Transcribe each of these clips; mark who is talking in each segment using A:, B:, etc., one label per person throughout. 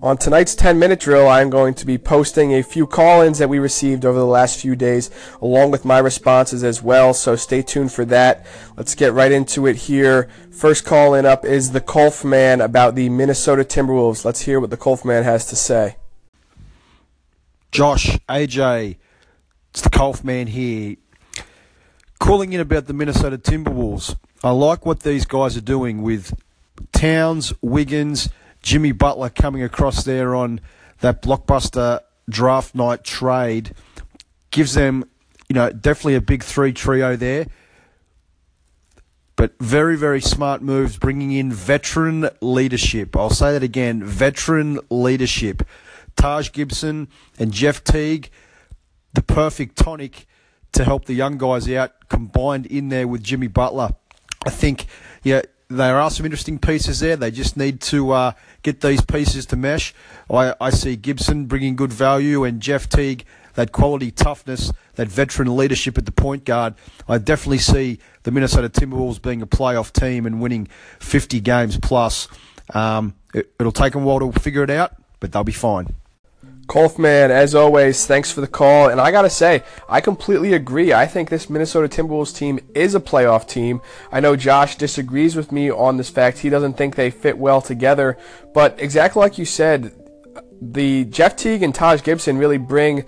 A: On tonight's 10 minute drill, I'm going to be posting a few call ins that we received over the last few days, along with my responses as well, so stay tuned for that. Let's get right into it here. First call in up is the Colf Man about the Minnesota Timberwolves. Let's hear what the Colf Man has to say.
B: Josh, AJ, it's the Colf Man here. Calling in about the Minnesota Timberwolves. I like what these guys are doing with Towns, Wiggins, Jimmy Butler coming across there on that blockbuster draft night trade gives them, you know, definitely a big three trio there. But very, very smart moves, bringing in veteran leadership. I'll say that again veteran leadership. Taj Gibson and Jeff Teague, the perfect tonic to help the young guys out, combined in there with Jimmy Butler. I think, yeah, there are some interesting pieces there. They just need to uh, get these pieces to mesh. I, I see Gibson bringing good value and Jeff Teague that quality toughness, that veteran leadership at the point guard. I definitely see the Minnesota Timberwolves being a playoff team and winning 50 games plus. Um, it, it'll take them a while to figure it out, but they'll be fine.
A: Colfman, as always, thanks for the call. And I got to say, I completely agree. I think this Minnesota Timberwolves team is a playoff team. I know Josh disagrees with me on this fact. He doesn't think they fit well together. But exactly like you said, the Jeff Teague and Taj Gibson really bring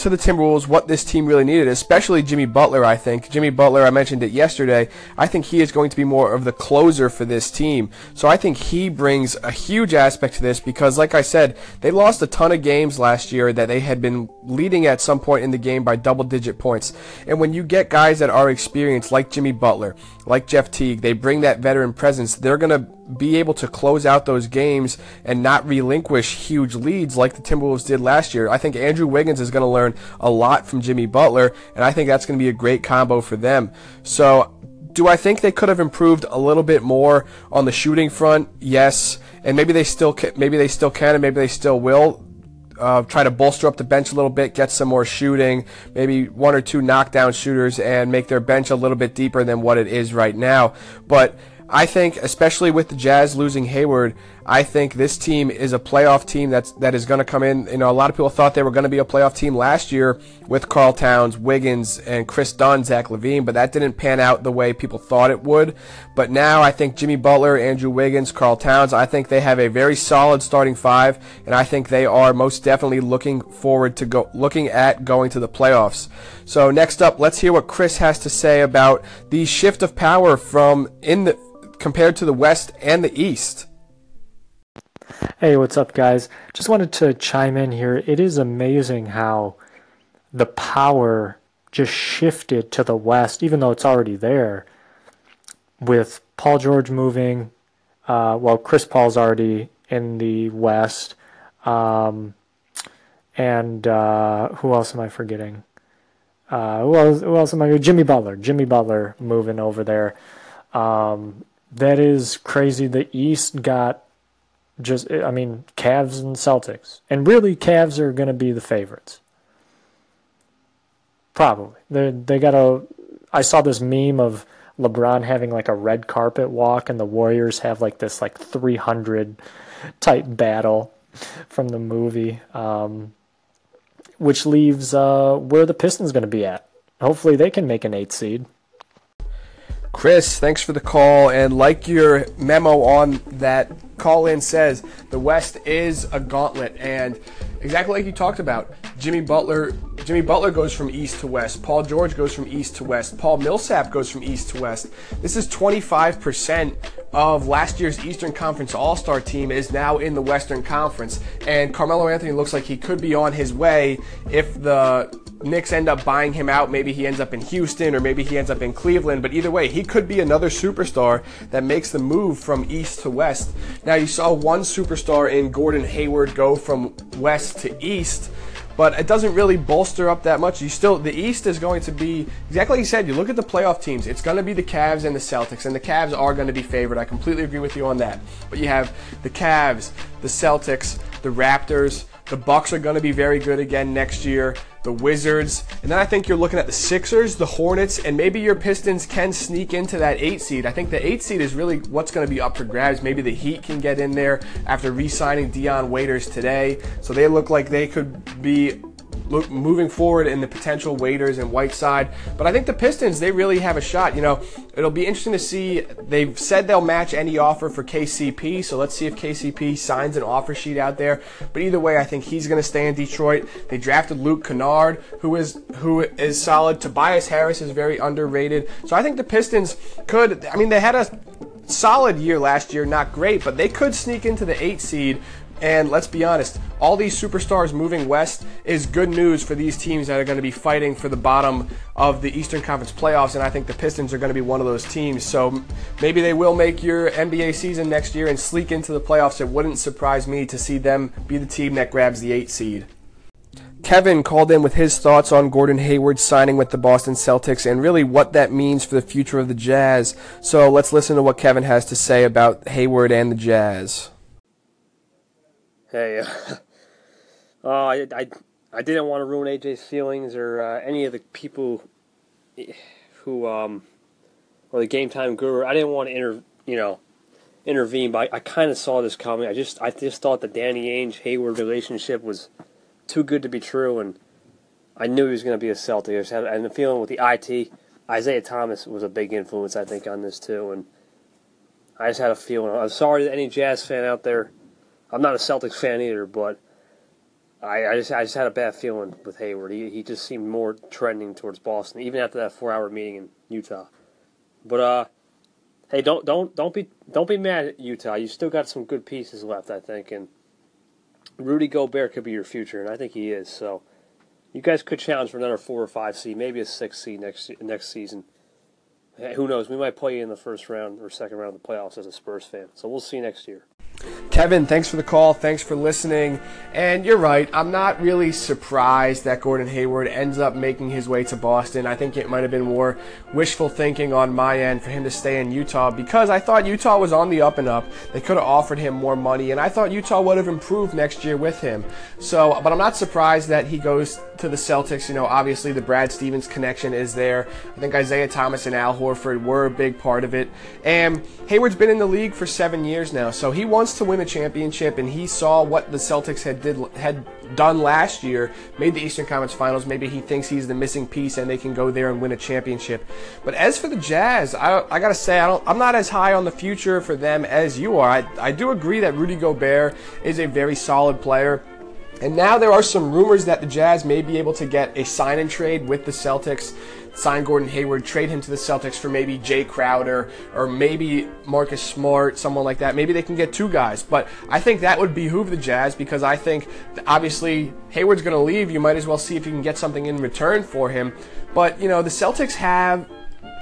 A: to the Timberwolves what this team really needed, especially Jimmy Butler, I think. Jimmy Butler, I mentioned it yesterday. I think he is going to be more of the closer for this team. So I think he brings a huge aspect to this because, like I said, they lost a ton of games last year that they had been leading at some point in the game by double digit points. And when you get guys that are experienced, like Jimmy Butler, like Jeff Teague, they bring that veteran presence, they're going to be able to close out those games and not relinquish huge leads like the Timberwolves did last year. I think Andrew Wiggins is going to learn a lot from Jimmy Butler, and I think that's going to be a great combo for them. So, do I think they could have improved a little bit more on the shooting front? Yes, and maybe they still can, maybe they still can, and maybe they still will. Uh, try to bolster up the bench a little bit, get some more shooting, maybe one or two knockdown shooters, and make their bench a little bit deeper than what it is right now. But I think, especially with the Jazz losing Hayward, I think this team is a playoff team that's that is going to come in. You know, a lot of people thought they were going to be a playoff team last year with Karl Towns, Wiggins, and Kris Dunn, Zach LaVine, but that didn't pan out the way people thought it would. But now I think Jimmy Butler, Andrew Wiggins, Karl Towns, I think they have a very solid starting five, and I think they are most definitely looking forward to go looking at going to the playoffs. So next up, let's hear what Chris has to say about the shift of power from in the compared to the West and the East.
C: Hey, what's up, guys? Just wanted to chime in here. It is amazing how the power just shifted to the West, even though it's already there. With Paul George moving, uh, well, Chris Paul's already in the West. Um, and uh, who else am I forgetting? Uh, who, else, who else am I? Jimmy Butler. Jimmy Butler moving over there. Um, that is crazy. The East got just, I mean, Cavs and Celtics. And really, Cavs are going to be the favorites. Probably. They they got a. I saw this meme of LeBron having like a red carpet walk, and the Warriors have like this like 300 type battle from the movie, um, which leaves uh, where the Pistons going to be at. Hopefully, they can make an eight seed.
A: Chris, thanks for the call. And like your memo on that call in says, the West is a gauntlet. And exactly like you talked about, Jimmy Butler Jimmy Butler goes from east to west. Paul George goes from east to west. Paul Millsap goes from east to west. This is 25% of last year's Eastern Conference All-Star team is now in the Western Conference. And Carmelo Anthony looks like he could be on his way if the Knicks end up buying him out. Maybe he ends up in Houston or maybe he ends up in Cleveland. But either way, he could be another superstar that makes the move from east to west. Now, you saw one superstar in Gordon Hayward go from west to east but it doesn't really bolster up that much. You still the East is going to be exactly like you said. You look at the playoff teams; it's going to be the Cavs and the Celtics, and the Cavs are going to be favored. I completely agree with you on that. But you have the Cavs, the Celtics, the Raptors, The Bucks are going to be very good again next year. The Wizards, and then I think you're looking at the Sixers, the Hornets, and maybe your Pistons can sneak into that eight seed. I think the eight seed is really what's going to be up for grabs. Maybe the Heat can get in there after re-signing Dion Waiters today, so they look like they could be moving forward in the potential Waiters and Whiteside. But I think the Pistons, they really have a shot. You know, it'll be interesting to see. They've said they'll match any offer for KCP, so let's see if KCP signs an offer sheet out there. But either way, I think he's going to stay in Detroit. They drafted Luke Kennard, who is who is solid. Tobias Harris is very underrated. So I think the Pistons could. I mean, they had a solid year last year, not great, but they could sneak into the eight seed and let's be honest, all these superstars moving west is good news for these teams that are going to be fighting for the bottom of the Eastern Conference playoffs. And I think the Pistons are going to be one of those teams. So maybe they will make your NBA season next year and sleek into the playoffs. It wouldn't surprise me to see them be the team that grabs the eight seed. Kevin called in with his thoughts on Gordon Hayward signing with the Boston Celtics and really what that means for the future of the Jazz. So let's listen to what Kevin has to say about Hayward and the Jazz.
D: Hey, uh, uh, I, I, I didn't want to ruin AJ's feelings or uh, any of the people who, um, or the game time guru. I didn't want to inter, you know, intervene, but I, I kind of saw this coming. I just, I just thought the Danny Ainge Hayward relationship was too good to be true, and I knew he was going to be a Celtic. I just had, and the feeling with the IT, Isaiah Thomas was a big influence, I think, on this too, and I just had a feeling. I'm sorry to any Jazz fan out there I'm not a Celtics fan either, but I, I just I just had a bad feeling with Hayward. He he just seemed more trending towards Boston, even after that four hour meeting in Utah. But uh, hey, don't don't don't be don't be mad at Utah. You still got some good pieces left, I think, and Rudy Gobert could be your future, and I think he is. So you guys could challenge for another four or five seed, maybe a six seed next next season. Hey, who knows? We might play you in the first round or second round of the playoffs as a Spurs fan. So we'll see next year.
A: Kevin, thanks for the call. Thanks for listening. And you're right. I'm not really surprised that Gordon Hayward ends up making his way to Boston. I think it might have been more wishful thinking on my end for him to stay in Utah because I thought Utah was on the up and up. They could have offered him more money, and I thought Utah would have improved next year with him. So, but I'm not surprised that he goes to the Celtics. You know, obviously the Brad Stevens connection is there. I think Isaiah Thomas and Al Horford were a big part of it. And Hayward's been in the league for seven years now, so he wants to win a championship, and he saw what the Celtics had did had done last year, made the Eastern Conference Finals. Maybe he thinks he's the missing piece, and they can go there and win a championship. But as for the Jazz, I, I gotta say, I don't, I'm not as high on the future for them as you are. I, I do agree that Rudy Gobert is a very solid player. And now there are some rumors that the Jazz may be able to get a sign and trade with the Celtics sign Gordon Hayward, trade him to the Celtics for maybe Jae Crowder or maybe Marcus Smart, someone like that. Maybe they can get two guys. But I think that would behoove the Jazz because I think obviously Hayward's going to leave. You might as well see if you can get something in return for him. But, you know, the Celtics have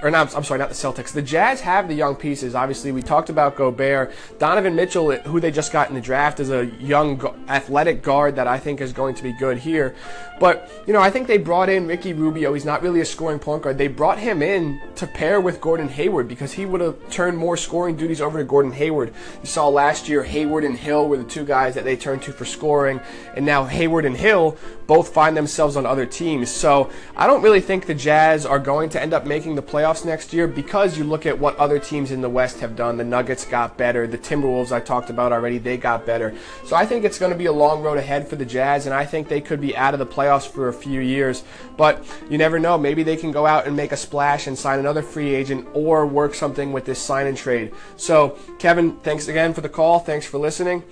A: or not, I'm sorry, not the Celtics. The Jazz have the young pieces. Obviously, we talked about Gobert. Donovan Mitchell, who they just got in the draft, is a young athletic guard that I think is going to be good here. But, you know, I think they brought in Ricky Rubio. He's not really a scoring point guard. They brought him in to pair with Gordon Hayward because he would have turned more scoring duties over to Gordon Hayward. You saw last year Hayward and Hill were the two guys that they turned to for scoring, and now Hayward and Hill both find themselves on other teams. So I don't really think the Jazz are going to end up making the playoffs next year because you look at what other teams in the West have done. The Nuggets got better. The Timberwolves I talked about already, they got better. So I think it's going to be a long road ahead for the Jazz, and I think they could be out of the playoffs for a few years. But you never know. Maybe they can go out and make a splash and sign another free agent or work something with this sign and trade. So, Kevin, thanks again for the call. Thanks for listening.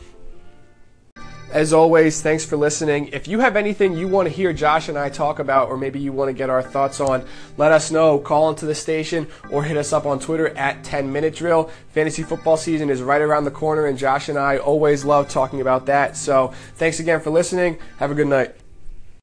A: As always, thanks for listening. If you have anything you want to hear Josh and I talk about, or maybe you want to get our thoughts on, let us know. Call into the station or hit us up on Twitter at 10 Minute Drill. Fantasy football season is right around the corner, and Josh and I always love talking about that. So thanks again for listening. Have a good night.